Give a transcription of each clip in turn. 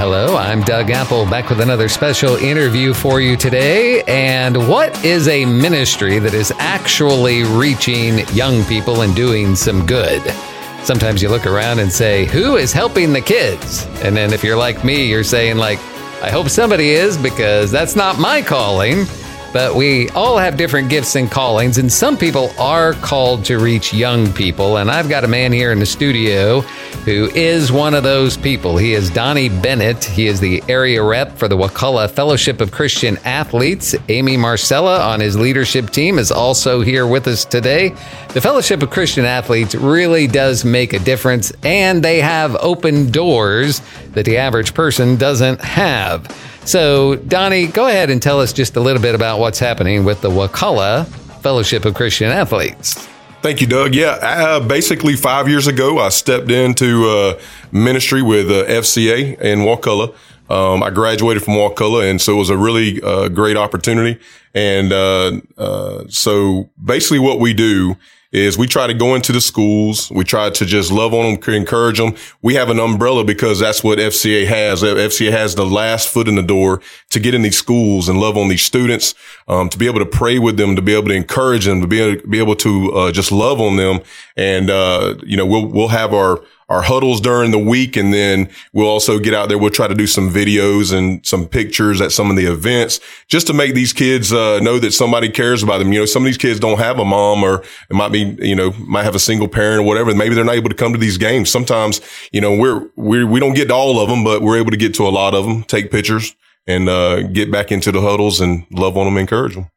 hello. I'm Doug Apple back with another special interview for you today. And what is a ministry that is actually reaching young people and doing some good? Sometimes you look around and say, Who is helping the kids? And then if you're like me, you're saying, like, I hope somebody is because that's not my calling. But we all have different gifts and callings, and some people are called to reach young people. And I've got a man here in the studio who is one of those people. He is Donny Bennett. He is the area rep for the Wakulla Fellowship of Christian Athletes. Amy Marcelja on his leadership team is also here with us today. The Fellowship of Christian Athletes really does make a difference, and they have open doors that the average person doesn't have. So, Donny, go ahead and tell us just a little bit about what's happening with the Wakulla Fellowship of Christian Athletes. Thank you, Doug. Yeah, uh, basically five years ago, I stepped into uh, ministry with uh, FCA in Wakulla. Um, I graduated from Wakulla, and so it was a really uh, great opportunity. And uh, uh, so basically, what we do is we try to go into the schools. We try to just love on them, encourage them. We have an umbrella because that's what FCA has. FCA has the last foot in the door to get in these schools and love on these students, um, to be able to pray with them, to be able to encourage them, to be able, be able to uh, just love on them. And, uh, you know, we'll, we'll have our, our huddles during the week. And then we'll also get out there. We'll try to do some videos and some pictures at some of the events just to make these kids, uh, know that somebody cares about them. You know, some of these kids don't have a mom or it might be, you know, might have a single parent or whatever. Maybe they're not able to come to these games. Sometimes, you know, we're, we're, we don't get to all of them, but we're able to get to a lot of them, take pictures and, uh, get back into the huddles and love on them, encourage them.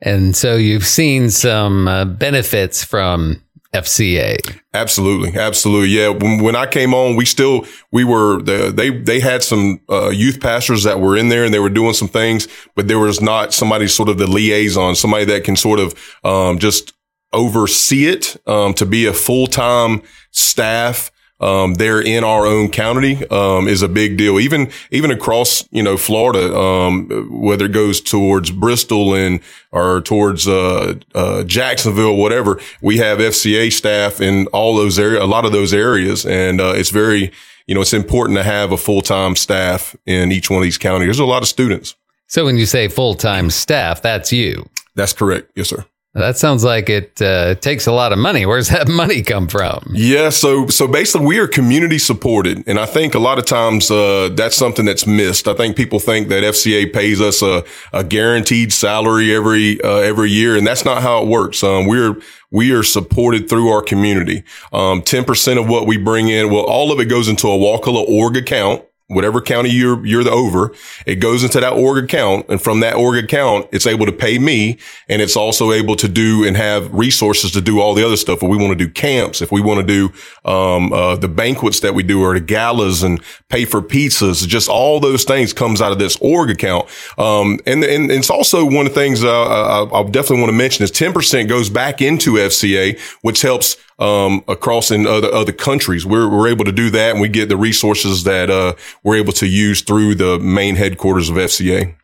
And so you've seen some uh, benefits from FCA. Absolutely, absolutely. Yeah, when, when I came on, we still we were the, they they had some uh, youth pastors that were in there and they were doing some things, but there was not somebody sort of the liaison, somebody that can sort of um, just oversee it um, to be a full time staff um, there in our own county um, is a big deal. Even even across you know Florida, um, whether it goes towards Bristol and or towards uh, uh, Jacksonville, whatever, we have FCA staff in all those areas, a lot of those areas, and uh, it's very you know it's important to have a full time staff in each one of these counties. There's a lot of students. So when you say full time staff, that's you. That's correct. Yes, sir. That sounds like it uh, takes a lot of money. Where's that money come from? Yeah, so so basically we are community supported, and I think a lot of times uh, that's something that's missed. I think people think that FCA pays us a, a guaranteed salary every uh, every year, and that's not how it works. Um, we're we are supported through our community. Um, 10% of what we bring in, well, all of it goes into a Wakulla org account whatever county you're you're the over, it goes into that org account, and from that org account, it's able to pay me, and it's also able to do and have resources to do all the other stuff. If we want to do camps, if we want to do um, uh, the banquets that we do, or the galas, and pay for pizzas, just all those things comes out of this org account. Um, and, and it's also one of the things uh, I, I definitely want to mention is ten percent goes back into FCA, which helps um, across in other other countries. We're we're able to do that, and we get the resources that uh, we're able to use through the main headquarters of FCA.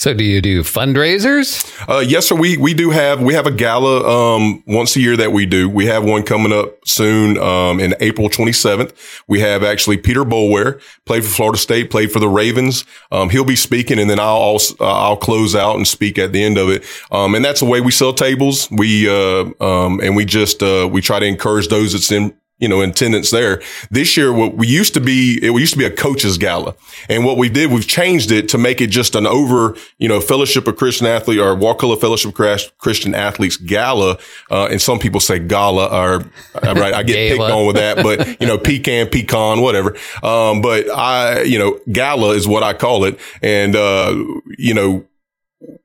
So do you do fundraisers? Uh, yes, sir. We, we do have, we have a gala, um, once a year that we do. We have one coming up soon, um, in April 27th. We have actually Peter Boulware played for Florida State, played for the Ravens. Um, he'll be speaking and then I'll, also, uh, I'll close out and speak at the end of it. Um, and that's the way we sell tables. We, uh, um, and we just, uh, we try to encourage those that's in, you know, in attendance there. This year, what we used to be, it used to be a coaches gala. And what we did, we've changed it to make it just an over, you know, fellowship of Christian athlete or Wakulla fellowship of Christian athletes gala. Uh, and some people say gala or, uh, right. I get picked on with that, but you know, pecan, pecan, whatever. Um, but I, you know, gala is what I call it. And, uh, you know,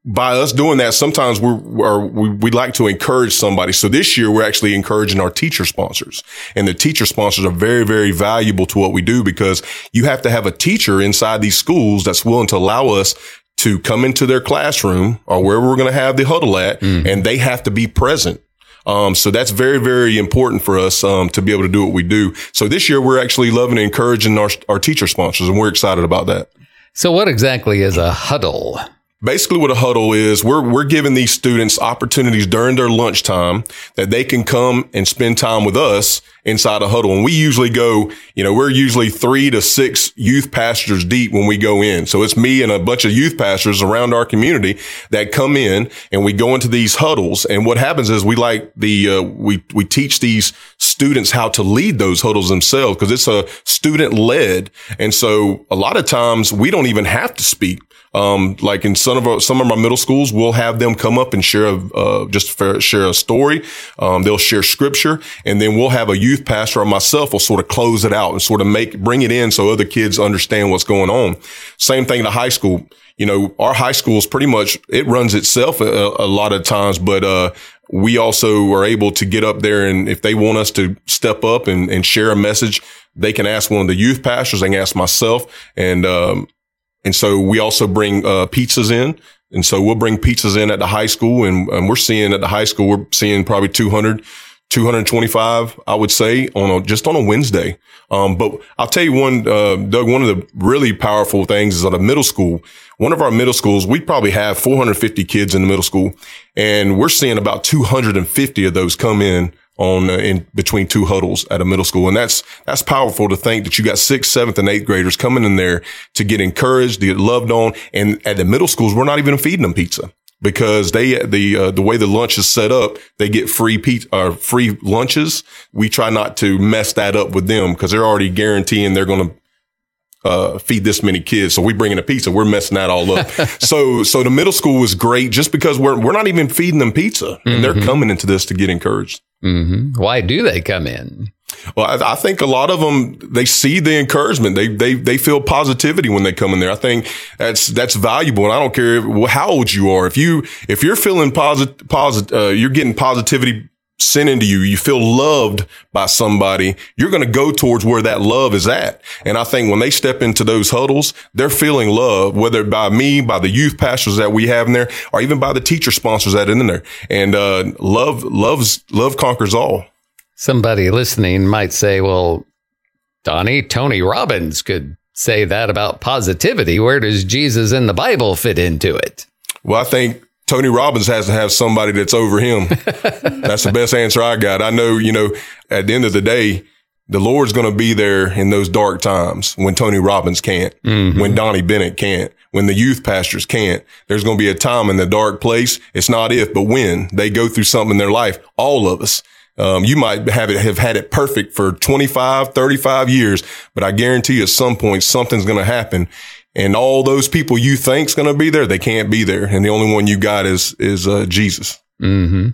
by us doing that, sometimes we're, we, we like to encourage somebody. So this year we're actually encouraging our teacher sponsors and the teacher sponsors are very, very valuable to what we do because you have to have a teacher inside these schools that's willing to allow us to come into their classroom or wherever we're going to have the huddle at mm. and they have to be present. Um, so that's very, very important for us, um, to be able to do what we do. So this year we're actually loving and encouraging our, our teacher sponsors and we're excited about that. So what exactly is a huddle? Basically what a huddle is we're we're giving these students opportunities during their lunchtime that they can come and spend time with us inside a huddle. And we usually go you know we're usually 3 to 6 youth pastors deep when we go in. So it's me and a bunch of youth pastors around our community that come in and we go into these huddles. And what happens is we like the uh, we we teach these students how to lead those huddles themselves because it's a student led and so a lot of times we don't even have to speak um, like in some of our, some of our middle schools, we'll have them come up and share a, uh, just share a story. Um, they'll share scripture and then we'll have a youth pastor or myself will sort of close it out and sort of make, bring it in so other kids understand what's going on. Same thing to high school. You know, our high school is pretty much, it runs itself a, a lot of times, but, uh, we also are able to get up there and if they want us to step up and, and share a message, they can ask one of the youth pastors. They can ask myself and, um, and so we also bring uh, pizzas in. And so we'll bring pizzas in at the high school and, and we're seeing at the high school, we're seeing probably 200, 225, I would say on a, just on a Wednesday. Um, but I'll tell you one, uh, Doug, one of the really powerful things is at a middle school. One of our middle schools, we probably have 450 kids in the middle school and we're seeing about 250 of those come in on uh, in between two huddles at a middle school. And that's, that's powerful to think that you got sixth, seventh and eighth graders coming in there to get encouraged, to get loved on. And at the middle schools, we're not even feeding them pizza because they, the, uh, the way the lunch is set up, they get free pizza, uh, free lunches. We try not to mess that up with them because they're already guaranteeing they're going to uh, feed this many kids. So we bring in a pizza. We're messing that all up. so, so the middle school is great just because we're, we're not even feeding them pizza and mm-hmm. they're coming into this to get encouraged. Mm-hmm. Why do they come in? Well, I, I, think a lot of them they see the encouragement. They they they feel positivity when they come in there. I think that's that's valuable, and I don't care how old you are. If you if you're feeling positive, positive, uh, you're getting positivity sent into you, you feel loved by somebody, you're going to go towards where that love is at. And I think when they step into those huddles, they're feeling love, whether by me, by the youth pastors that we have in there, or even by the teacher sponsors that are in there. And, uh, love, loves, love conquers all. Somebody listening might say, well, Donny, Tony Robbins could say that about positivity. Where does Jesus in the Bible fit into it? Well, I think Tony Robbins has to have somebody that's over him. that's the best answer I got. I know, you know, at the end of the day, the Lord's going to be there in those dark times when Tony Robbins can't, mm-hmm. when Donny Bennett can't, when the youth pastors can't. There's going to be a time in the dark place. It's not if, but when they go through something in their life. All of us. Um, you might have it, have had it perfect for 25, 35 years, but I guarantee you at some point something's going to happen and all those people you think's going to be there, they can't be there. And the only one you got is, is, uh, Jesus. Mm-hmm.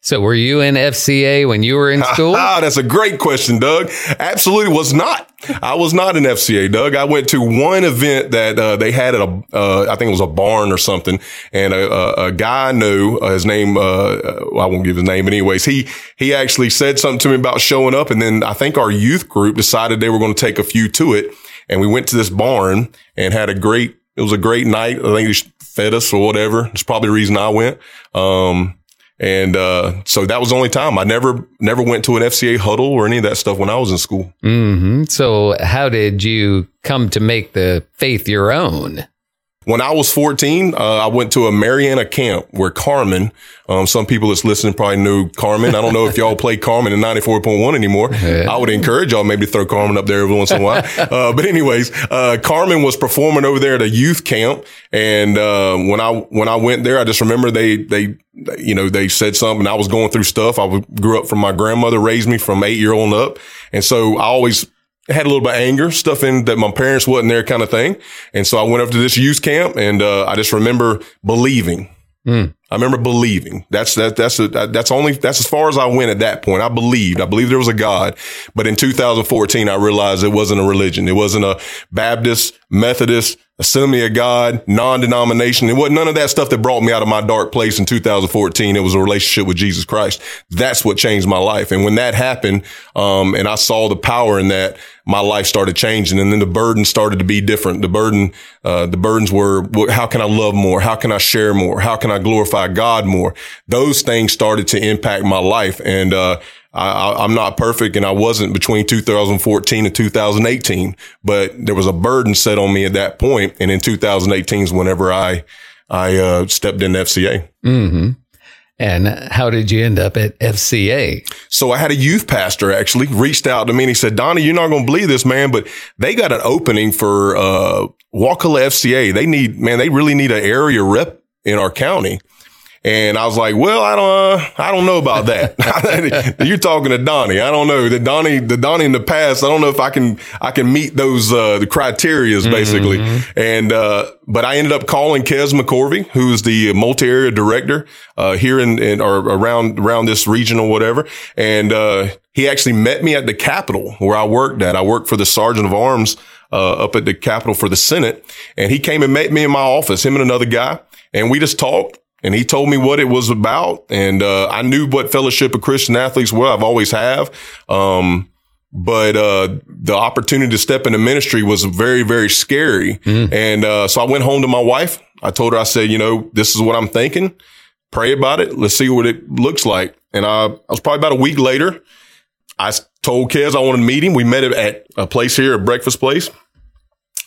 So were you in FCA when you were in school? Ah, that's a great question, Doug. Absolutely was not. I was not in FCA, Doug. I went to one event that uh, they had at a, uh, I think it was a barn or something, and a, a, a guy I knew, uh, his name, uh, I won't give his name, but anyways, he he actually said something to me about showing up, and then I think our youth group decided they were going to take a few to it, and we went to this barn and had a great, it was a great night. I think he fed us or whatever. It's probably the reason I went. Um, and, uh, so that was the only time I never, never went to an FCA huddle or any of that stuff when I was in school. Mm-hmm. So how did you come to make the faith your own? When I was 14, uh, I went to a Marianna camp where Carmen, um, some people that's listening probably knew Carmen. I don't know if y'all play Carmen in 94.1 anymore. Yeah. I would encourage y'all maybe throw Carmen up there every once in a while. uh, but anyways, uh, Carmen was performing over there at a youth camp. And, uh, when I, when I went there, I just remember they, they, you know, they said something. I was going through stuff. I grew up from my grandmother raised me from eight year old up. And so I always, had a little bit of anger, stuff in that my parents wasn't there kind of thing. And so I went up to this youth camp and, uh, I just remember believing. Mm. I remember believing. That's that. That's a, that's only that's as far as I went at that point. I believed. I believed there was a God. But in 2014, I realized it wasn't a religion. It wasn't a Baptist, Methodist, Assembly of God, non-denomination. It wasn't none of that stuff that brought me out of my dark place in 2014. It was a relationship with Jesus Christ. That's what changed my life. And when that happened, um, and I saw the power in that, my life started changing. And then the burden started to be different. The burden, uh, the burdens were, how can I love more? How can I share more? How can I glorify God more? Those things started to impact my life. And, uh, I, am not perfect and I wasn't between 2014 and 2018, but there was a burden set on me at that point. And in 2018 is whenever I, I uh, stepped in FCA. Mm-hmm. And how did you end up at FCA? So I had a youth pastor actually reached out to me and he said, Donny, you're not going to believe this, man, but they got an opening for, uh, Wakulla FCA. They need, man, they really need an area rep in our county. And I was like, well, I don't, uh, I don't know about that. You're talking to Donny. I don't know the Donny, the Donny in the past. I don't know if I can, I can meet those, uh, the criterias basically. Mm-hmm. And, uh, but I ended up calling Kez McCorvey, who's the multi-area director, uh, here in, in, or around, around this region or whatever. And, uh, he actually met me at the Capitol where I worked at. I worked for the Sergeant of Arms, uh, up at the Capitol for the Senate. And he came and met me in my office, him and another guy. And we just talked and he told me what it was about. And, uh, I knew what fellowship of Christian athletes were. I've always have. Um, but, uh, the opportunity to step into ministry was very, very scary. Mm. And, uh, so I went home to my wife. I told her, I said, you know, this is what I'm thinking. Pray about it. Let's see what it looks like. And I, I was probably about a week later. I told Kez I wanted to meet him. We met at a place here, a breakfast place.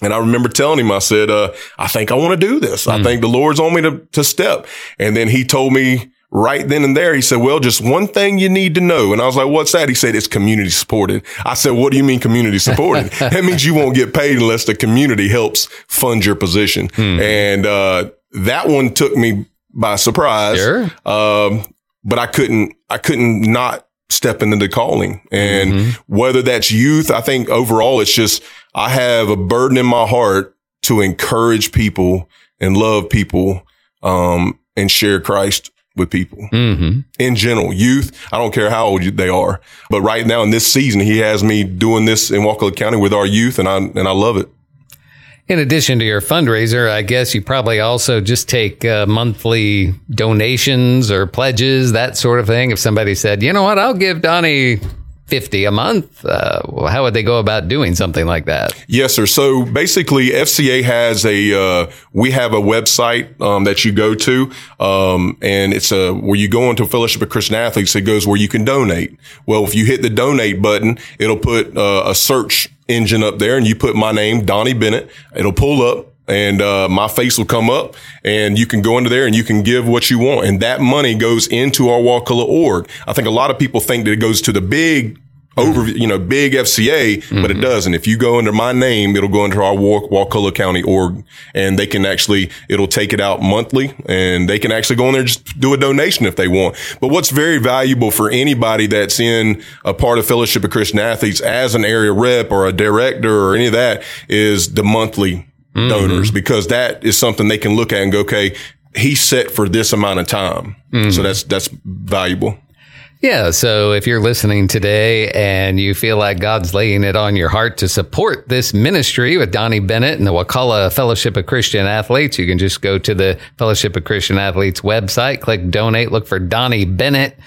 And I remember telling him, I said, uh, I think I want to do this. Mm. I hmm. think the Lord's on me to, to step. And then he told me right then and there, he said, well, just one thing you need to know. And I was like, what's that? He said, it's community supported. I said, what do you mean community supported? that means you won't get paid unless the community helps fund your position. Mm. And, uh, that one took me by surprise. Sure. Um, but I couldn't, I couldn't not step into calling. And mm-hmm. whether that's youth, I think overall it's just, I have a burden in my heart to encourage people and love people, um, and share Christ with people mm-hmm. in general, youth. I don't care how old they are, but right now in this season, he has me doing this in Wakulla County with our youth and I, and I love it. In addition to your fundraiser, I guess you probably also just take uh, monthly donations or pledges, that sort of thing. If somebody said, you know what, I'll give Donny 50 a month. Uh, how would they go about doing something like that? Yes, sir. So basically FCA has a, uh, we have a website, um, that you go to, um, and it's a, where you go into Fellowship of Christian Athletes, it goes where you can donate. Well, if you hit the donate button, it'll put uh, a search engine up there and you put my name, Donny Bennett, it'll pull up and uh, my face will come up and you can go into there and you can give what you want. And that money goes into our Wakulla org. I think a lot of people think that it goes to the big over, you know, big FCA, mm-hmm. but it mm-hmm. doesn't. If you go under my name, it'll go into our Wakulla County org and they can actually, it'll take it out monthly and they can actually go in there and just do a donation if they want. But what's very valuable for anybody that's in a part of Fellowship of Christian Athletes as an area rep or a director or any of that is the monthly mm-hmm. donors because that is something they can look at and go, okay, he's set for this amount of time. Mm-hmm. So that's, that's valuable. Yeah. So if you're listening today and you feel like God's laying it on your heart to support this ministry with Donny Bennett and the Wakulla Fellowship of Christian Athletes, you can just go to the Fellowship of Christian Athletes website, click donate, look for Donny Bennett.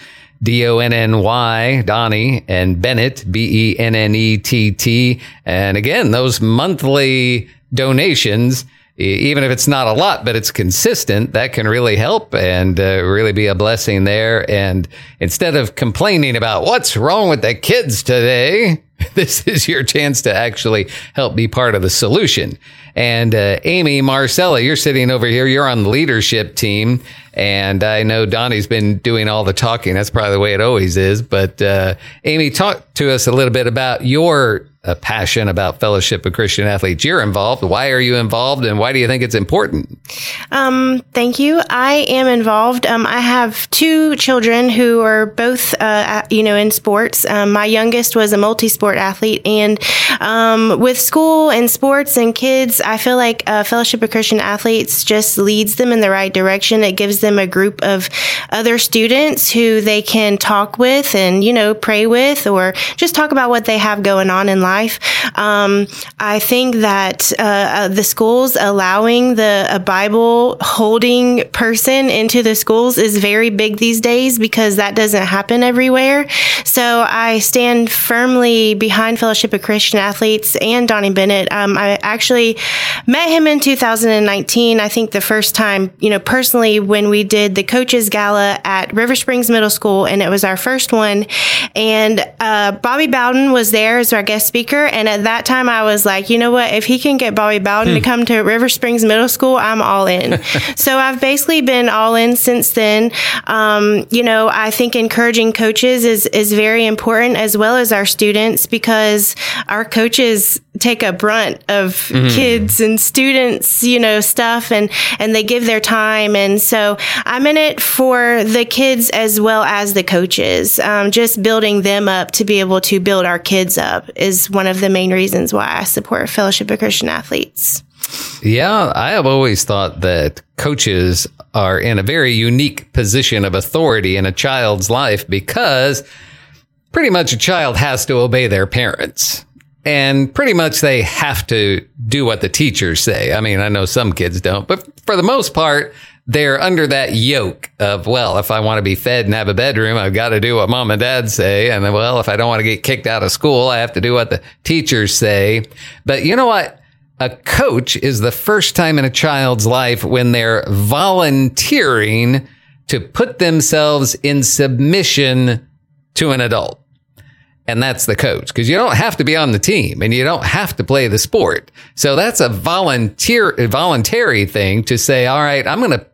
D O N N Y, Donny, and Bennett, B E N N E T T. And again, those monthly donations even if it's not a lot, but it's consistent, that can really help and uh, really be a blessing there. And instead of complaining about what's wrong with the kids today, this is your chance to actually help be part of the solution. And uh, Amy Marcelja, you're sitting over here. You're on the leadership team, and I know Donny's been doing all the talking. That's probably the way it always is. But uh, Amy, talk to us a little bit about your a passion about Fellowship of Christian Athletes. You're involved. Why are you involved, and why do you think it's important? Um, thank you. I am involved. Um, I have two children who are both, uh, you know, in sports. Um, my youngest was a multi-sport athlete, and um, with school and sports and kids, I feel like uh, Fellowship of Christian Athletes just leads them in the right direction. It gives them a group of other students who they can talk with and you know pray with, or just talk about what they have going on in life life. Um, I think that uh, uh, the schools allowing the Bible holding person into the schools is very big these days because that doesn't happen everywhere. So I stand firmly behind Fellowship of Christian Athletes and Donny Bennett. Um, I actually met him in 2019. I think the first time, you know, personally, when we did the coaches gala at River Springs Middle School, and it was our first one. And uh, Bobby Bowden was there as our guest speaker. And at that time, I was like, you know what? If he can get Bobby Bowden to hmm. come to River Springs Middle School, I'm all in. so I've basically been all in since then. Um, you know, I think encouraging coaches is is very important as well as our students because our coaches take a brunt of mm-hmm. kids and students, you know, stuff and, and they give their time. And so I'm in it for the kids as well as the coaches. Um, just building them up to be able to build our kids up is one of the main reasons why I support Fellowship of Christian Athletes. Yeah, I have always thought that coaches are in a very unique position of authority in a child's life because pretty much a child has to obey their parents. And pretty much they have to do what the teachers say. I mean, I know some kids don't, but for the most part, they're under that yoke of, well, if I want to be fed and have a bedroom, I've got to do what mom and dad say. And then, well, if I don't want to get kicked out of school, I have to do what the teachers say. But you know what? A coach is the first time in a child's life when they're volunteering to put themselves in submission to an adult and that's the coach because you don't have to be on the team and you don't have to play the sport. So that's a volunteer, voluntary thing to say, all right, I'm going to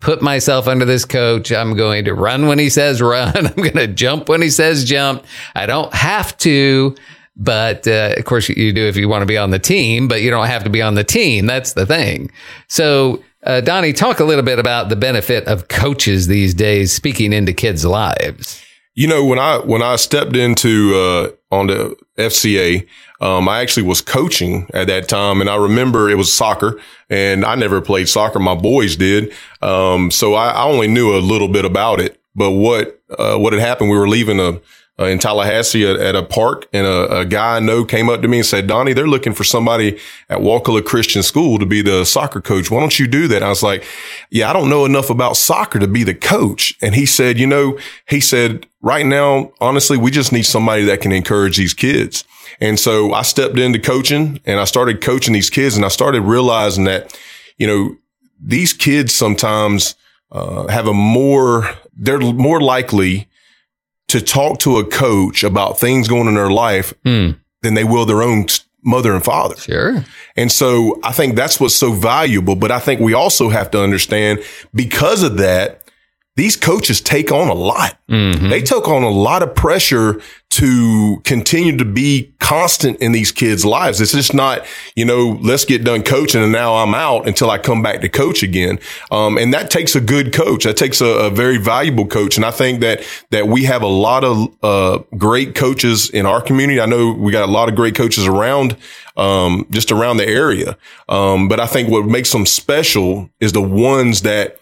put myself under this coach. I'm going to run when he says run. I'm going to jump when he says jump. I don't have to, but uh, of course you do if you want to be on the team, but you don't have to be on the team. That's the thing. So, uh, Donny, talk a little bit about the benefit of coaches these days speaking into kids' lives. You know, when I when I stepped into uh, on the FCA, um, I actually was coaching at that time, and I remember it was soccer, and I never played soccer. My boys did, um, so I, I, only knew a little bit about it. But what uh, what had happened? We were leaving a uh, in Tallahassee at, at, a park, and a, a, guy I know came up to me and said, "Donny, they're looking for somebody at Wakulla Christian School to be the soccer coach. Why don't you do that?" And I was like, "Yeah, I don't know enough about soccer to be the coach." And he said, "You know," he said, "Right now, honestly, we just need somebody that can encourage these kids." And so I stepped into coaching, and I started coaching these kids, and I started realizing that, you know, these kids sometimes uh, have a more they're more likely to talk to a coach about things going in their life mm. than they will their own mother and father. Sure. And so I think that's what's so valuable. But I think we also have to understand because of that, these coaches take on a lot. Mm-hmm. They took on a lot of pressure to continue to be constant in these kids' lives. It's just not, you know, let's get done coaching and now I'm out until I come back to coach again. Um, and that takes a good coach. That takes a, a, very valuable coach. And I think that, that we have a lot of, uh, great coaches in our community. I know we got a lot of great coaches around, um, just around the area. Um, but I think what makes them special is the ones that,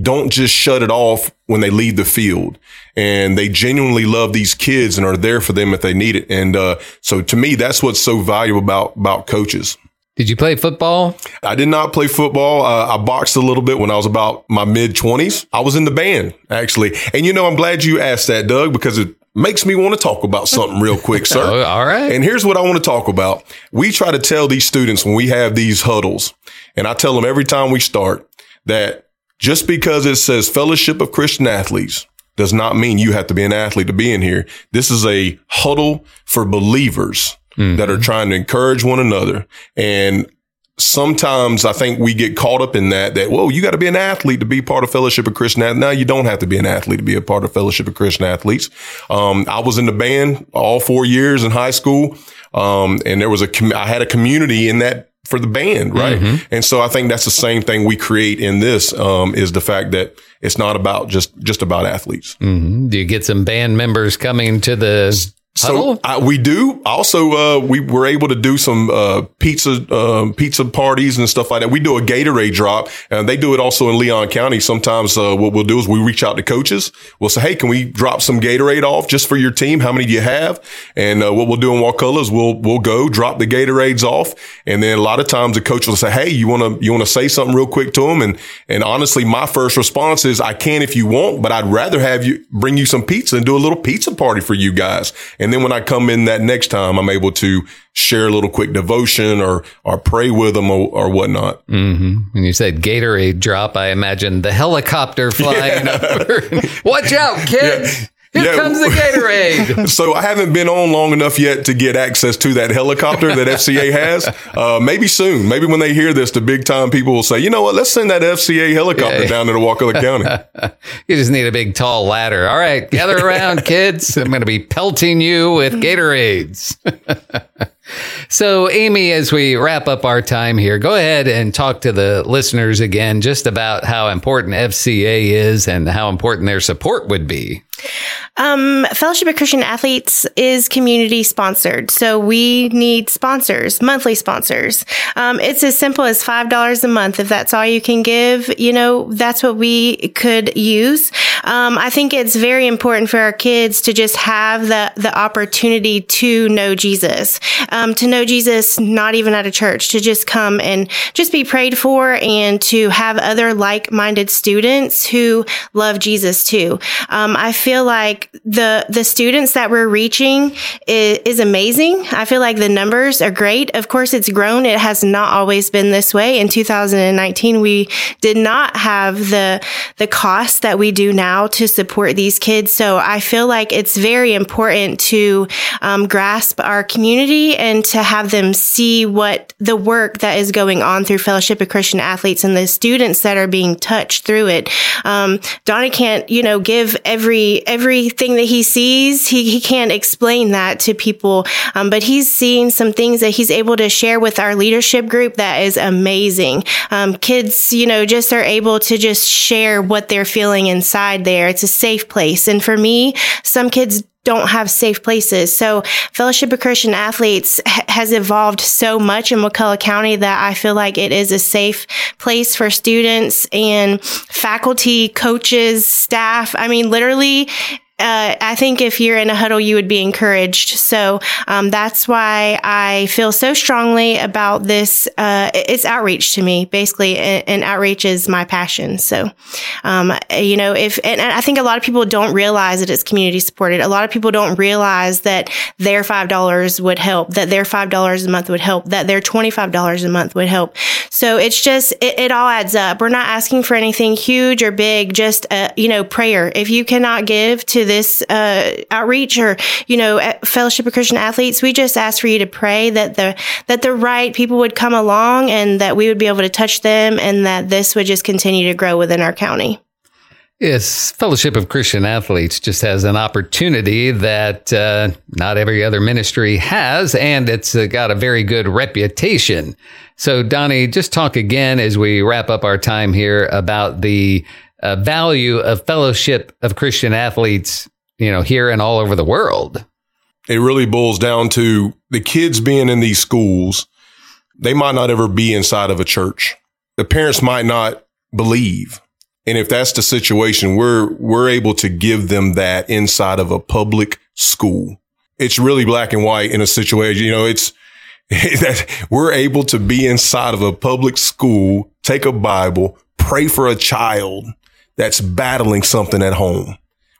don't just shut it off when they leave the field and they genuinely love these kids and are there for them if they need it. And, uh, so to me, that's what's so valuable about, about coaches. Did you play football? I did not play football. Uh, I boxed a little bit when I was about my mid twenties. I was in the band actually. And you know, I'm glad you asked that, Doug, because it makes me want to talk about something real quick, sir. Oh, all right. And here's what I want to talk about. We try to tell these students when we have these huddles, and I tell them every time we start that just because it says Fellowship of Christian Athletes does not mean you have to be an athlete to be in here. This is a huddle for believers mm-hmm. that are trying to encourage one another. And sometimes I think we get caught up in that, that, whoa, you got to be an athlete to be part of Fellowship of Christian Athletes. Now you don't have to be an athlete to be a part of Fellowship of Christian Athletes. Um, I was in the band all four years in high school. Um, and there was a, com- I had a community in that for the band, right? Mm-hmm. And so I think that's the same thing we create in this um, is the fact that it's not about just just about athletes. Mm-hmm. Do you get some band members coming to the so uh, we do. Also, uh, we were able to do some uh, pizza uh, pizza parties and stuff like that. We do a Gatorade drop, and they do it also in Leon County. Sometimes uh, what we'll do is we reach out to coaches. We'll say, "Hey, can we drop some Gatorade off just for your team? How many do you have?" And uh, what we'll do in Wakulla is we'll we'll go drop the Gatorades off, and then a lot of times the coach will say, "Hey, you want to you want to say something real quick to them?" And and honestly, my first response is, "I can if you want, but I'd rather have you bring you some pizza and do a little pizza party for you guys." And And then when I come in that next time, I'm able to share a little quick devotion or, or pray with them or, or whatnot. Mm-hmm. When you said Gatorade drop, I imagine the helicopter flying yeah. over. Watch out, kids. Yeah. Here yeah. comes the Gatorade. so I haven't been on long enough yet to get access to that helicopter that FCA has. Uh, maybe soon. Maybe when they hear this, the big time people will say, you know what? Let's send that FCA helicopter yeah. down to the Wakulla County. you just need a big tall ladder. All right, gather around, kids. I'm going to be pelting you with Gatorades. So, Amy, as we wrap up our time here, go ahead and talk to the listeners again just about how important FCA is and how important their support would be. Um, Fellowship of Christian Athletes is community sponsored. So we need sponsors, monthly sponsors. Um, it's as simple as $5 a month. If that's all you can give, you know, that's what we could use. Um, I think it's very important for our kids to just have the, the opportunity to know Jesus, um, to know Jesus, not even at a church, to just come and just be prayed for and to have other like-minded students who love Jesus too. Um, I feel like the the students that we're reaching is, is, amazing. I feel like the numbers are great. Of course, it's grown. It has not always been this way. In 2019, we did not have the the cost that we do now to support these kids. So I feel like it's very important to um, grasp our community and to have them see what the work that is going on through Fellowship of Christian Athletes and the students that are being touched through it. Um, Donny can't, you know, give every everything that he sees, he, he can't explain that to people. Um, but he's seeing some things that he's able to share with our leadership group that is amazing. Um, kids, you know, just are able to just share what they're feeling inside there. It's a safe place. And for me, some kids don't have safe places. So Fellowship of Christian Athletes has evolved so much in Wakulla County that I feel like it is a safe place for students and faculty, coaches, staff. I mean, literally uh, I think if you're in a huddle, you would be encouraged. So um, that's why I feel so strongly about this. Uh, it's outreach to me, basically, and, and outreach is my passion. So, um, you know, if and, I think a lot of people don't realize that it's community supported. A lot of people don't realize that their five dollars would help, that their five dollars a month would help, that their twenty five dollars a month would help. So it's just it, it, all adds up. We're not asking for anything huge or big, just uh, you know, prayer. If you cannot give to this uh, outreach or you know fellowship of christian athletes we just ask for you to pray that the that the right people would come along and that we would be able to touch them and that this would just continue to grow within our county Yes, Fellowship of Christian Athletes just has an opportunity that uh, not every other ministry has, and it's uh, got a very good reputation. So, Donny, just talk again as we wrap up our time here about the uh, value of Fellowship of Christian Athletes you know, here and all over the world. It really boils down to the kids being in these schools. They might not ever be inside of a church. The parents might not believe. And if that's the situation, we're, we're able to give them that inside of a public school. It's really black and white in a situation. You know, it's that we're able to be inside of a public school, take a Bible, pray for a child that's battling something at home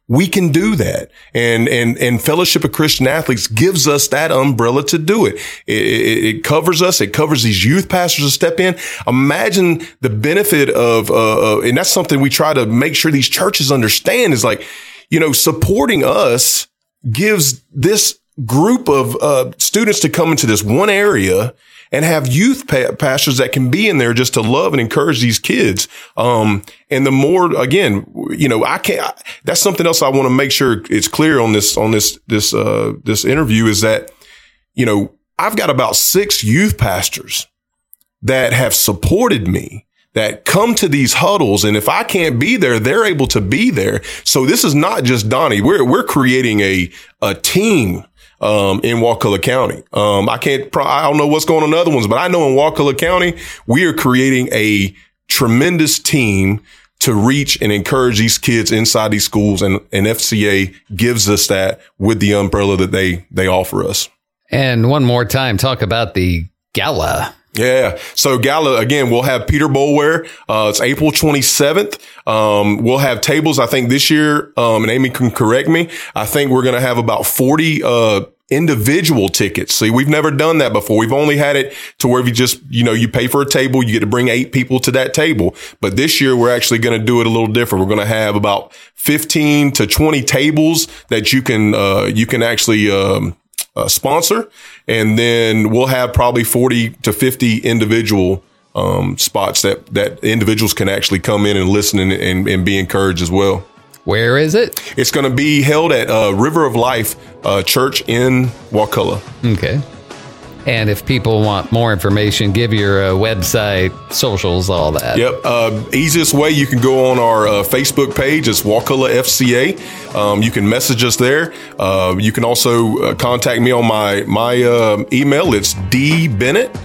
we can do that. And, and, and Fellowship of Christian Athletes gives us that umbrella to do it. It, it, it covers us. It covers these youth pastors to step in. Imagine the benefit of, uh, uh, and that's something we try to make sure these churches understand is like, you know, supporting us gives this group of, uh, students to come into this one area and have youth pa- pastors that can be in there just to love and encourage these kids. Um, and the more, again, you know, I can't, that's something else I want to make sure it's clear on this, on this, this, uh, this interview is that, you know, I've got about six youth pastors that have supported me that come to these huddles. And if I can't be there, they're able to be there. So this is not just Donny. We're, we're creating a, a team um, in Wakulla County. Um, I can't, I don't know what's going on in other ones, but I know in Wakulla County, we are creating a tremendous team to reach and encourage these kids inside these schools. And, and FCA gives us that with the umbrella that they, they offer us. And one more time, talk about the gala Yeah. So Gala, again, we'll have Peter Boulware. Uh, it's April 27th. Um, we'll have tables. I think this year, um, and Amy can correct me. I think we're going to have about 40, uh, individual tickets. See, we've never done that before. We've only had it to where if you just, you know, you pay for a table, you get to bring eight people to that table. But this year we're actually going to do it a little different. We're going to have about 15 to 20 tables that you can, uh, you can actually, um, uh, sponsor. And then we'll have probably 40 to 50 individual um, spots that, that individuals can actually come in and listen and, and, and be encouraged as well. Where is it? It's going to be held at uh, River of Life uh, Church in Wakulla. Okay. And if people want more information, give your uh, website, socials, all that. Yep. Uh, easiest way you can go on our uh, Facebook page. It's Wakulla FCA. Um, you can message us there. Uh, you can also uh, contact me on my my uh, email. It's dbennett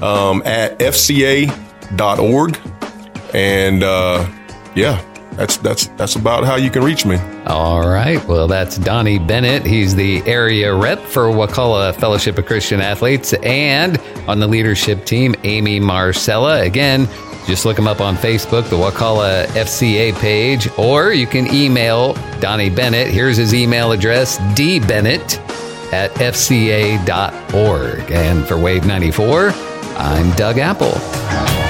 um, at fca.org. And yeah, that's that's that's about how you can reach me. All right. Well, that's Donny Bennett. He's the area rep for Wakulla Fellowship of Christian Athletes, and on the leadership team, Amy Marcelja. Again, just look him up on Facebook, the Wakulla FCA page, or you can email Donny Bennett. Here's his email address: dbennett at fca.org. And for Wave 94, I'm Doug Apple.